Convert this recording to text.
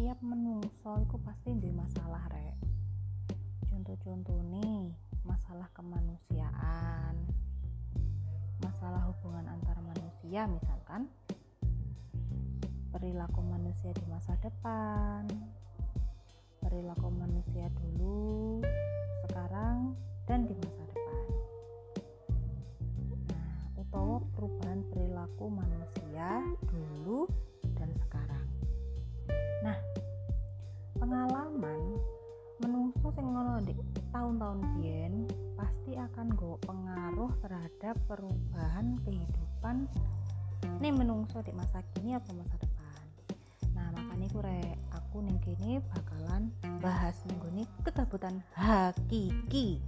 setiap menungso itu pasti duwe masalah rek. Contoh-contoh nih masalah kemanusiaan masalah hubungan antar manusia misalkan perilaku manusia di masa depan pengalaman menungso sing ngono tahun-tahun biyen pasti akan go pengaruh terhadap perubahan kehidupan nih menungso di masa kini atau masa depan. Nah makanya aku rek aku ning kene bakalan bahas nih kegabutan hakiki